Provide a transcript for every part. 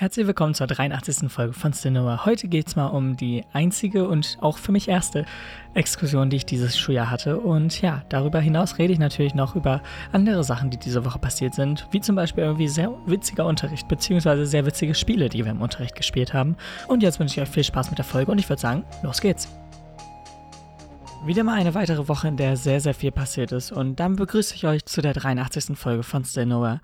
Herzlich willkommen zur 83. Folge von Cinema. Heute geht es mal um die einzige und auch für mich erste Exkursion, die ich dieses Schuljahr hatte. Und ja, darüber hinaus rede ich natürlich noch über andere Sachen, die diese Woche passiert sind, wie zum Beispiel irgendwie sehr witziger Unterricht, beziehungsweise sehr witzige Spiele, die wir im Unterricht gespielt haben. Und jetzt wünsche ich euch viel Spaß mit der Folge und ich würde sagen, los geht's. Wieder mal eine weitere Woche, in der sehr, sehr viel passiert ist. Und dann begrüße ich euch zu der 83. Folge von Still Nowhere.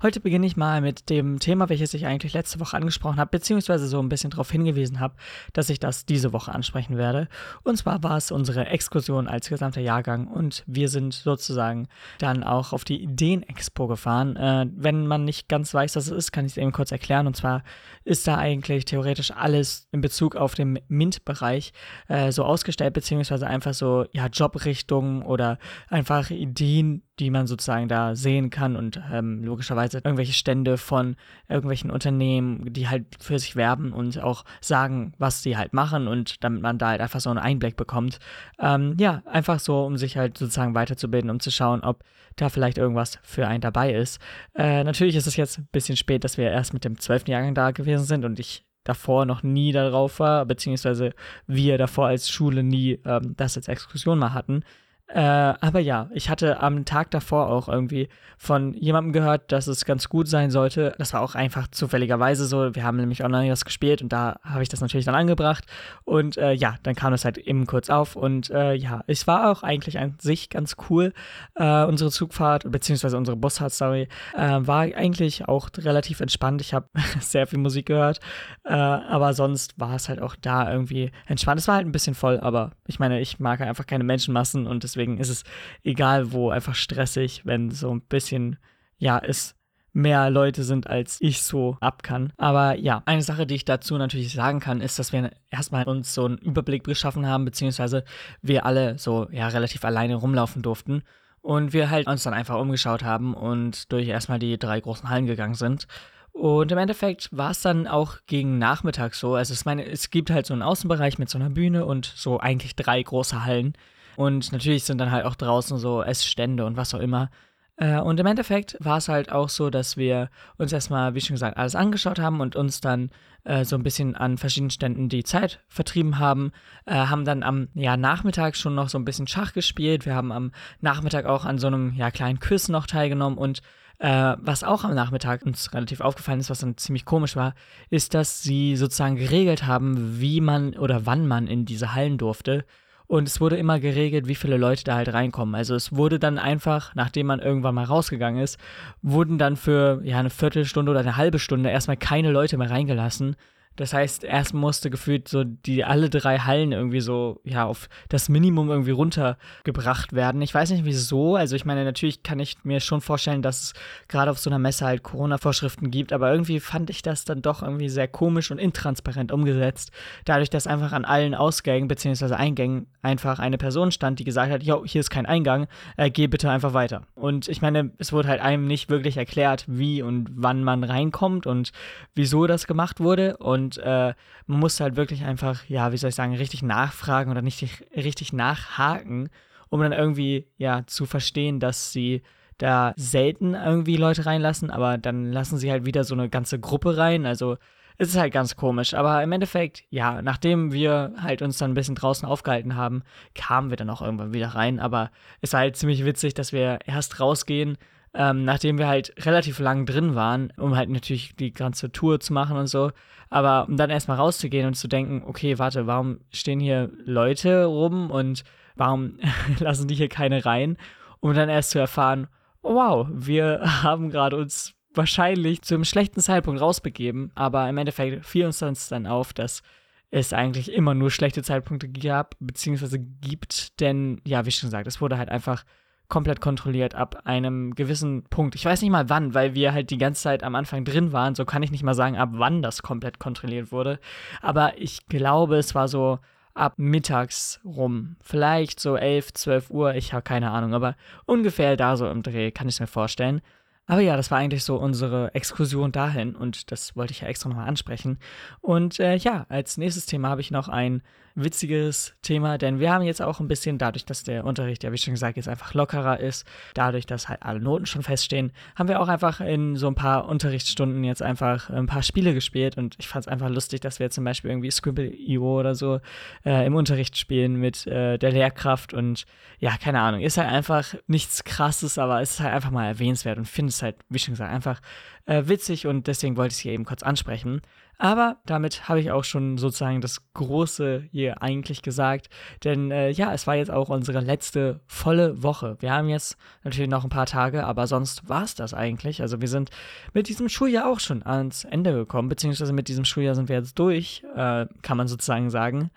Heute beginne ich mal mit dem Thema, welches ich eigentlich letzte Woche angesprochen habe, beziehungsweise so ein bisschen darauf hingewiesen habe, dass ich das diese Woche ansprechen werde. Und zwar war es unsere Exkursion als gesamter Jahrgang und wir sind sozusagen dann auch auf die Ideen-Expo gefahren. Äh, wenn man nicht ganz weiß, was es ist, kann ich es eben kurz erklären. Und zwar ist da eigentlich theoretisch alles in Bezug auf den MINT-Bereich äh, so ausgestellt, beziehungsweise einfach so, ja, Jobrichtungen oder einfach Ideen, die man sozusagen da sehen kann und ähm, logischerweise irgendwelche Stände von irgendwelchen Unternehmen, die halt für sich werben und auch sagen, was sie halt machen und damit man da halt einfach so einen Einblick bekommt. Ähm, ja, einfach so, um sich halt sozusagen weiterzubilden, um zu schauen, ob da vielleicht irgendwas für einen dabei ist. Äh, natürlich ist es jetzt ein bisschen spät, dass wir erst mit dem 12. Jahrgang da gewesen sind und ich davor noch nie darauf war, beziehungsweise wir davor als Schule nie ähm, das als Exkursion mal hatten. Äh, aber ja, ich hatte am Tag davor auch irgendwie von jemandem gehört, dass es ganz gut sein sollte. Das war auch einfach zufälligerweise so. Wir haben nämlich online was gespielt und da habe ich das natürlich dann angebracht. Und äh, ja, dann kam es halt eben kurz auf. Und äh, ja, es war auch eigentlich an sich ganz cool. Äh, unsere Zugfahrt, beziehungsweise unsere Busfahrt, sorry, äh, war eigentlich auch relativ entspannt. Ich habe sehr viel Musik gehört. Äh, aber sonst war es halt auch da irgendwie entspannt. Es war halt ein bisschen voll, aber ich meine, ich mag einfach keine Menschenmassen und deswegen deswegen ist es egal wo einfach stressig, wenn so ein bisschen, ja, es mehr Leute sind, als ich so ab kann. Aber ja, eine Sache, die ich dazu natürlich sagen kann, ist, dass wir erstmal uns so einen Überblick geschaffen haben, beziehungsweise wir alle so ja relativ alleine rumlaufen durften. Und wir halt uns dann einfach umgeschaut haben und durch erstmal die drei großen Hallen gegangen sind. Und im Endeffekt war es dann auch gegen Nachmittag so. Also ich meine, es gibt halt so einen Außenbereich mit so einer Bühne und so eigentlich drei große Hallen. Und natürlich sind dann halt auch draußen so Essstände und was auch immer. Äh, und im Endeffekt war es halt auch so, dass wir uns erstmal, wie schon gesagt, alles angeschaut haben und uns dann äh, so ein bisschen an verschiedenen Ständen die Zeit vertrieben haben. Äh, haben dann am ja, Nachmittag schon noch so ein bisschen Schach gespielt. Wir haben am Nachmittag auch an so einem ja, kleinen Quiz noch teilgenommen und äh, was auch am Nachmittag uns relativ aufgefallen ist, was dann ziemlich komisch war, ist, dass sie sozusagen geregelt haben, wie man oder wann man in diese Hallen durfte. Und es wurde immer geregelt, wie viele Leute da halt reinkommen. Also es wurde dann einfach, nachdem man irgendwann mal rausgegangen ist, wurden dann für ja eine Viertelstunde oder eine halbe Stunde erstmal keine Leute mehr reingelassen. Das heißt, erst musste gefühlt so die alle drei Hallen irgendwie so, ja, auf das Minimum irgendwie runtergebracht werden. Ich weiß nicht wieso. Also ich meine, natürlich kann ich mir schon vorstellen, dass es gerade auf so einer Messe halt Corona-Vorschriften gibt, aber irgendwie fand ich das dann doch irgendwie sehr komisch und intransparent umgesetzt. Dadurch, dass einfach an allen Ausgängen bzw. Eingängen einfach eine Person stand, die gesagt hat, jo, hier ist kein Eingang, äh, geh bitte einfach weiter. Und ich meine, es wurde halt einem nicht wirklich erklärt, wie und wann man reinkommt und wieso das gemacht wurde. Und und äh, man muss halt wirklich einfach, ja, wie soll ich sagen, richtig nachfragen oder nicht richtig nachhaken, um dann irgendwie, ja, zu verstehen, dass sie da selten irgendwie Leute reinlassen, aber dann lassen sie halt wieder so eine ganze Gruppe rein. Also es ist halt ganz komisch. Aber im Endeffekt, ja, nachdem wir halt uns dann ein bisschen draußen aufgehalten haben, kamen wir dann auch irgendwann wieder rein. Aber es war halt ziemlich witzig, dass wir erst rausgehen, ähm, nachdem wir halt relativ lang drin waren, um halt natürlich die ganze Tour zu machen und so. Aber um dann erstmal rauszugehen und zu denken, okay, warte, warum stehen hier Leute rum und warum lassen die hier keine rein? Um dann erst zu erfahren, wow, wir haben gerade uns wahrscheinlich zu einem schlechten Zeitpunkt rausbegeben, aber im Endeffekt fiel uns dann auf, dass es eigentlich immer nur schlechte Zeitpunkte gab, beziehungsweise gibt, denn, ja, wie schon gesagt, es wurde halt einfach komplett kontrolliert ab einem gewissen Punkt. Ich weiß nicht mal wann, weil wir halt die ganze Zeit am Anfang drin waren. So kann ich nicht mal sagen, ab wann das komplett kontrolliert wurde. Aber ich glaube, es war so ab mittags rum. Vielleicht so 11, 12 Uhr, ich habe keine Ahnung, aber ungefähr da so im Dreh, kann ich mir vorstellen. Aber ja, das war eigentlich so unsere Exkursion dahin und das wollte ich ja extra nochmal ansprechen. Und äh, ja, als nächstes Thema habe ich noch ein witziges Thema, denn wir haben jetzt auch ein bisschen, dadurch, dass der Unterricht, ja wie schon gesagt, jetzt einfach lockerer ist, dadurch, dass halt alle Noten schon feststehen, haben wir auch einfach in so ein paar Unterrichtsstunden jetzt einfach ein paar Spiele gespielt. Und ich fand es einfach lustig, dass wir zum Beispiel irgendwie Scribble.io oder so äh, im Unterricht spielen mit äh, der Lehrkraft. Und ja, keine Ahnung, ist halt einfach nichts krasses, aber es ist halt einfach mal erwähnenswert und finde es halt, wie schon gesagt, einfach äh, witzig. Und deswegen wollte ich es hier eben kurz ansprechen. Aber damit habe ich auch schon sozusagen das Große hier eigentlich gesagt. Denn äh, ja, es war jetzt auch unsere letzte volle Woche. Wir haben jetzt natürlich noch ein paar Tage, aber sonst war es das eigentlich. Also wir sind mit diesem Schuljahr auch schon ans Ende gekommen, beziehungsweise mit diesem Schuljahr sind wir jetzt durch, äh, kann man sozusagen sagen.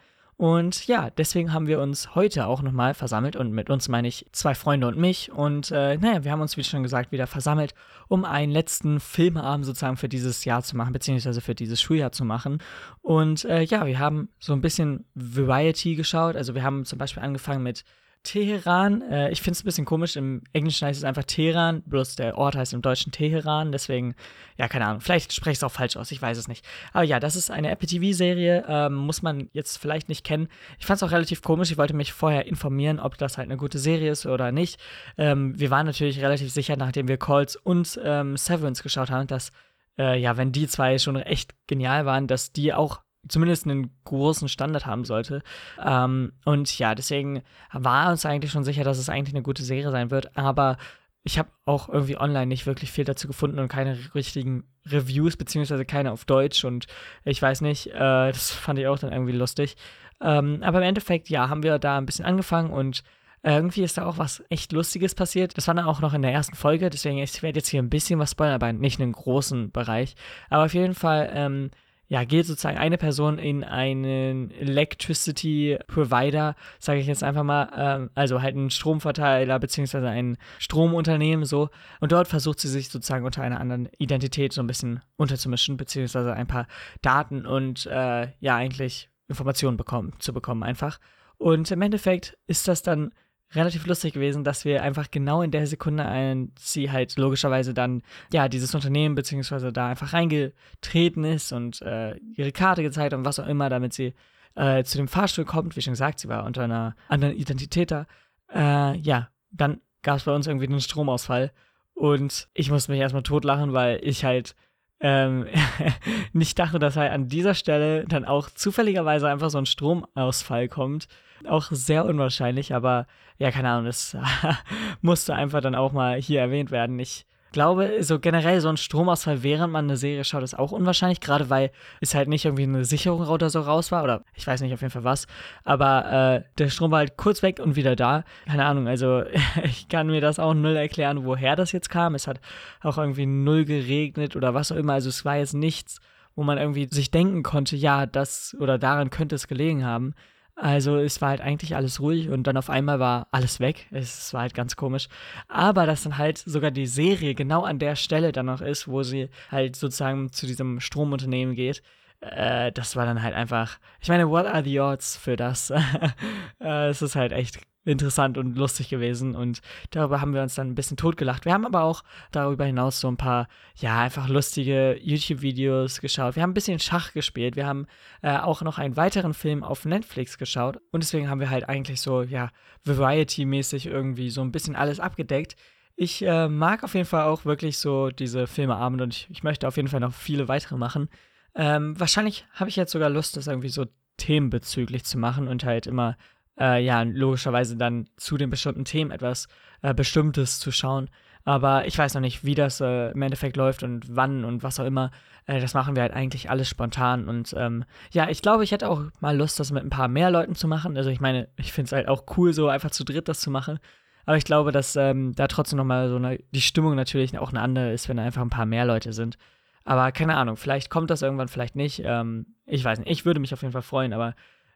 Und ja, deswegen haben wir uns heute auch nochmal versammelt und mit uns meine ich zwei Freunde und mich. Und äh, naja, wir haben uns, wie schon gesagt, wieder versammelt, um einen letzten Filmeabend sozusagen für dieses Jahr zu machen, beziehungsweise für dieses Schuljahr zu machen. Und äh, ja, wir haben so ein bisschen Variety geschaut. Also wir haben zum Beispiel angefangen mit Teheran. Äh, ich finde es ein bisschen komisch. Im Englischen heißt es einfach Teheran, bloß der Ort heißt im Deutschen Teheran. Deswegen, ja, keine Ahnung. Vielleicht spreche ich es auch falsch aus, ich weiß es nicht. Aber ja, das ist eine Apple TV-Serie, ähm, muss man jetzt vielleicht nicht kennen. Ich fand es auch relativ komisch. Ich wollte mich vorher informieren, ob das halt eine gute Serie ist oder nicht. Ähm, wir waren natürlich relativ sicher, nachdem wir Calls und ähm, Severance geschaut haben, dass, äh, ja, wenn die zwei schon echt genial waren, dass die auch zumindest einen großen Standard haben sollte. Ähm, und ja, deswegen war uns eigentlich schon sicher, dass es eigentlich eine gute Serie sein wird, aber ich habe auch irgendwie online nicht wirklich viel dazu gefunden und keine richtigen Reviews, beziehungsweise keine auf Deutsch und ich weiß nicht, äh, das fand ich auch dann irgendwie lustig. Ähm, aber im Endeffekt, ja, haben wir da ein bisschen angefangen und irgendwie ist da auch was echt Lustiges passiert. Das war dann auch noch in der ersten Folge, deswegen ich werde jetzt hier ein bisschen was spoilern, aber nicht in einem großen Bereich. Aber auf jeden Fall ähm, ja, geht sozusagen eine Person in einen Electricity Provider, sage ich jetzt einfach mal, ähm, also halt einen Stromverteiler beziehungsweise ein Stromunternehmen so. Und dort versucht sie sich sozusagen unter einer anderen Identität so ein bisschen unterzumischen, beziehungsweise ein paar Daten und äh, ja, eigentlich Informationen bekommen, zu bekommen einfach. Und im Endeffekt ist das dann relativ lustig gewesen, dass wir einfach genau in der Sekunde ein, sie halt logischerweise dann, ja, dieses Unternehmen beziehungsweise da einfach reingetreten ist und äh, ihre Karte gezeigt und was auch immer, damit sie äh, zu dem Fahrstuhl kommt. Wie schon gesagt, sie war unter einer anderen Identität da. Äh, ja, dann gab es bei uns irgendwie einen Stromausfall und ich musste mich erstmal totlachen, weil ich halt ähm, nicht dachte, dass halt an dieser Stelle dann auch zufälligerweise einfach so ein Stromausfall kommt. Auch sehr unwahrscheinlich, aber ja, keine Ahnung, das musste einfach dann auch mal hier erwähnt werden. Ich glaube, so generell so ein Stromausfall, während man eine Serie schaut, ist auch unwahrscheinlich, gerade weil es halt nicht irgendwie eine Sicherung oder so raus war, oder ich weiß nicht auf jeden Fall was, aber äh, der Strom war halt kurz weg und wieder da. Keine Ahnung, also ich kann mir das auch null erklären, woher das jetzt kam. Es hat auch irgendwie null geregnet oder was auch immer, also es war jetzt nichts, wo man irgendwie sich denken konnte, ja, das oder daran könnte es gelegen haben. Also es war halt eigentlich alles ruhig und dann auf einmal war alles weg. Es war halt ganz komisch. Aber dass dann halt sogar die Serie genau an der Stelle dann noch ist, wo sie halt sozusagen zu diesem Stromunternehmen geht, äh, das war dann halt einfach. Ich meine, what are the odds für das? äh, es ist halt echt interessant und lustig gewesen und darüber haben wir uns dann ein bisschen totgelacht. Wir haben aber auch darüber hinaus so ein paar, ja, einfach lustige YouTube-Videos geschaut. Wir haben ein bisschen Schach gespielt. Wir haben äh, auch noch einen weiteren Film auf Netflix geschaut und deswegen haben wir halt eigentlich so, ja, Variety-mäßig irgendwie so ein bisschen alles abgedeckt. Ich äh, mag auf jeden Fall auch wirklich so diese Filmeabende und ich, ich möchte auf jeden Fall noch viele weitere machen. Ähm, wahrscheinlich habe ich jetzt sogar Lust, das irgendwie so themenbezüglich zu machen und halt immer äh, ja, logischerweise dann zu den bestimmten Themen etwas äh, Bestimmtes zu schauen. Aber ich weiß noch nicht, wie das äh, im Endeffekt läuft und wann und was auch immer. Äh, das machen wir halt eigentlich alles spontan. Und ähm, ja, ich glaube, ich hätte auch mal Lust, das mit ein paar mehr Leuten zu machen. Also ich meine, ich finde es halt auch cool, so einfach zu dritt das zu machen. Aber ich glaube, dass ähm, da trotzdem nochmal so eine, die Stimmung natürlich auch eine andere ist, wenn da einfach ein paar mehr Leute sind. Aber keine Ahnung, vielleicht kommt das irgendwann, vielleicht nicht. Ähm, ich weiß nicht, ich würde mich auf jeden Fall freuen, aber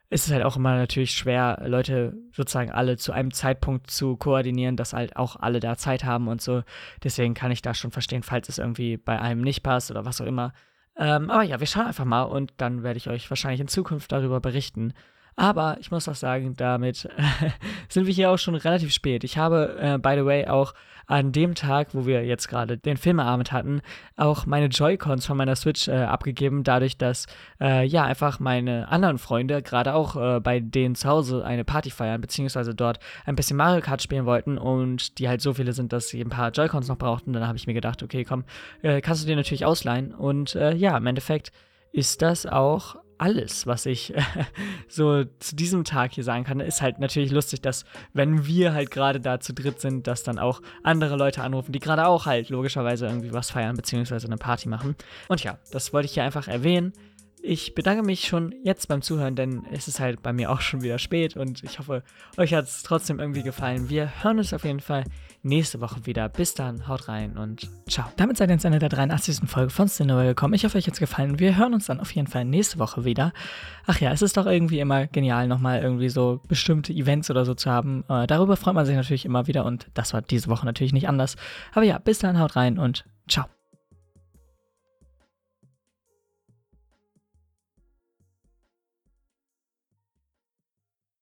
ist es halt auch immer natürlich schwer, Leute sozusagen alle zu einem Zeitpunkt zu koordinieren, dass halt auch alle da Zeit haben und so. Deswegen kann ich da schon verstehen, falls es irgendwie bei einem nicht passt oder was auch immer. Ähm, aber ja, wir schauen einfach mal und dann werde ich euch wahrscheinlich in Zukunft darüber berichten. Aber ich muss auch sagen, damit sind wir hier auch schon relativ spät. Ich habe, äh, by the way, auch an dem Tag, wo wir jetzt gerade den Filmeabend hatten, auch meine Joy-Cons von meiner Switch äh, abgegeben, dadurch, dass äh, ja einfach meine anderen Freunde gerade auch äh, bei denen zu Hause eine Party feiern, beziehungsweise dort ein bisschen Mario Kart spielen wollten und die halt so viele sind, dass sie ein paar Joy-Cons noch brauchten. Dann habe ich mir gedacht, okay, komm, äh, kannst du dir natürlich ausleihen. Und ja, im Endeffekt ist das auch alles, was ich äh, so zu diesem Tag hier sagen kann. Ist halt natürlich lustig, dass wenn wir halt gerade da zu dritt sind, dass dann auch andere Leute anrufen, die gerade auch halt logischerweise irgendwie was feiern beziehungsweise eine Party machen. Und ja, das wollte ich hier einfach erwähnen. Ich bedanke mich schon jetzt beim Zuhören, denn es ist halt bei mir auch schon wieder spät und ich hoffe, euch hat es trotzdem irgendwie gefallen. Wir hören uns auf jeden Fall nächste Woche wieder. Bis dann, haut rein und ciao. Damit seid ihr ins Ende der 83. Folge von Cinema gekommen. Ich hoffe, euch hat es gefallen. Wir hören uns dann auf jeden Fall nächste Woche wieder. Ach ja, es ist doch irgendwie immer genial, nochmal irgendwie so bestimmte Events oder so zu haben. Äh, darüber freut man sich natürlich immer wieder und das war diese Woche natürlich nicht anders. Aber ja, bis dann, haut rein und ciao.